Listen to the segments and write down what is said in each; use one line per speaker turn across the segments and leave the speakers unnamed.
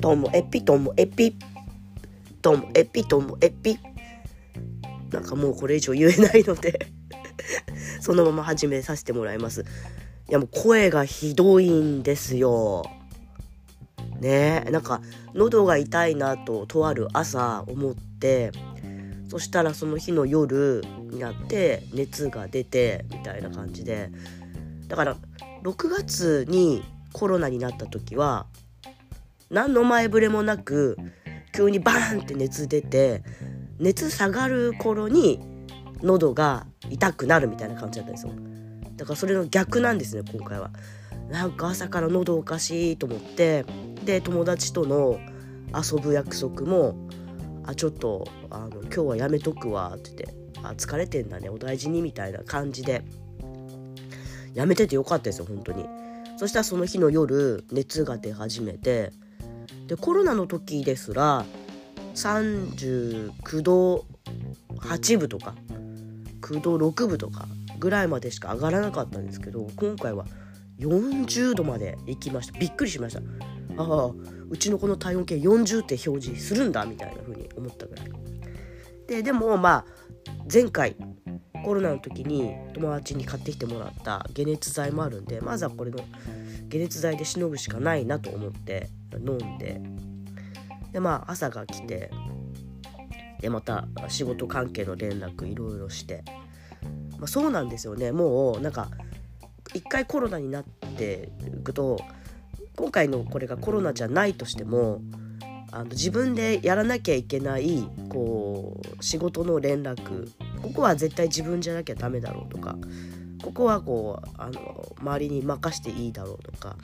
ともエピともエピともエピともエピ。なんかもうこれ以上言えないので。そのまま始めさせてもらいます。いやもう声がひどいんですよ。ね。えなんか喉が痛いなととある朝思ってそしたらその日の夜になって熱が出てみたいな感じで。だから6月にコロナになった時は何の前触れもなく急にバーンって熱出て熱下がる頃に喉が痛くなるみたいな感じだったんですよ。だからそれの逆なんですね今回は。なんか朝から喉おかしいと思ってで友達との遊ぶ約束もあちょっとあの今日はやめとくわって言ってあ疲れてんだねお大事にみたいな感じでやめててよかったですよ本当に。そしたらその日の夜熱が出始めてでコロナの時ですら39度8分とか9度6分とかぐらいまでしか上がらなかったんですけど今回は40度まで行きました。びっくりしました。ああうちのこの体温計40って表示するんだみたいな風に思ったぐらい。ででもまあ前回コロナの時に友達に買ってきてもらった解熱剤もあるんでまずはこれの解熱剤でしのぐしかないなと思って飲んで。でまあ朝が来てでまた仕事関係の連絡いろいろして、まあ、そうなんですよね。もうなんか一回コロナになっていくと今回のこれがコロナじゃないとしてもあの自分でやらなきゃいけないこう仕事の連絡ここは絶対自分じゃなきゃダメだろうとかここはこうあの周りに任していいだろうとか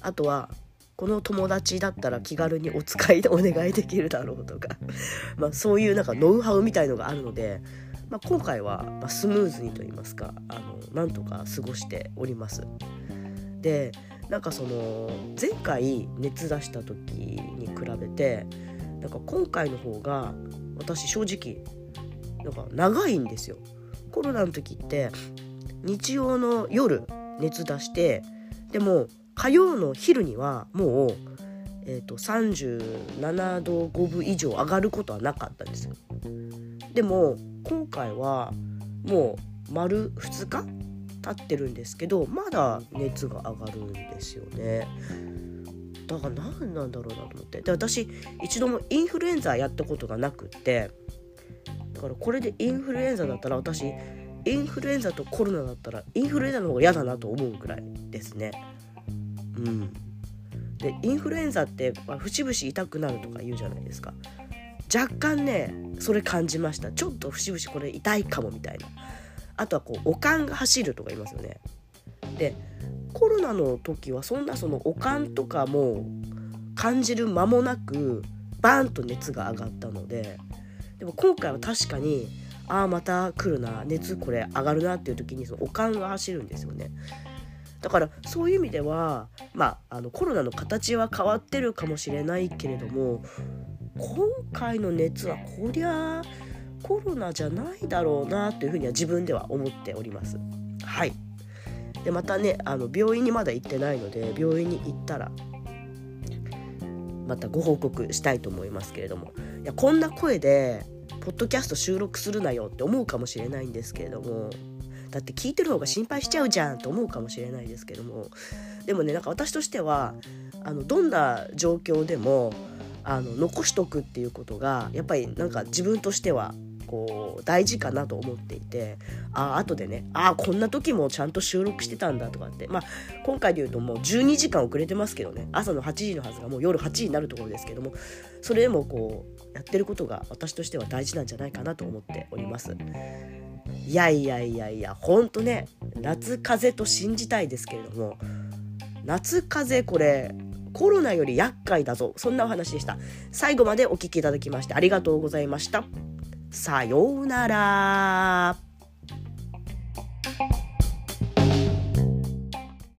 あとはこの友達だったら気軽にお使いでお願いできるだろうとか まそういうなんかノウハウみたいのがあるので、まあ、今回はスムーズにと言いますかあのなんとか過ごしております。でなんかその前回熱出した時に比べてなんか今回の方が私正直なんか長いんですよ。コロナの時って日曜の夜熱出してでも火曜の昼にはもう、えーと、37度5分以上上がることはなかったんですよ。でも今回はもう丸2日経ってるんですけどまだ熱が上がるんですよね。だから何なんだろうなと思ってで私一度もインフルエンザやったことがなくってだからこれでインフルエンザだったら私インフルエンザとコロナだったらインフルエンザの方が嫌だなと思うくらいですね。うん、でインフルエンザって、まあ、節々痛くなるとか言うじゃないですか。若干ねそれ感じました。ちょっと節々これ痛いかもみたいな。あとはこうおかんが走るとか言いますよね。でコロナの時はそんなそのおかんとかも感じる間もなくバーンと熱が上がったので。でも今回は確かにああまた来るな熱これ上がるなっていう時にそのおかんが走るんですよね。だからそういう意味ではまああのコロナの形は変わってるかもしれないけれども今回の熱はこりゃコロナじゃないだろうなというふうには自分では思っております。はいでまたねあの病院にまだ行ってないので病院に行ったらまたご報告したいと思いますけれどもいやこんな声でポッドキャスト収録するなよって思うかもしれないんですけれどもだって聞いてる方が心配しちゃうじゃんと思うかもしれないですけども。でもねなんか私としてはあのどんな状況でもあの残しとくっていうことがやっぱりなんか自分としてはこう大事かなと思っていて。あ後でねあこんな時もちゃんと収録してたんだとかって。まあ今回で言うともう12時間遅れてますけどね。朝の8時のはずがもう夜8時になるところですけども。それでもこうやってることが私としては大事なんじゃないかなと思っております。いやいやいやいやほんとね夏風邪と信じたいですけれども夏風邪これコロナより厄介だぞ。そんなお話でした。最後までお聴きいただきましてありがとうございました。さようなら。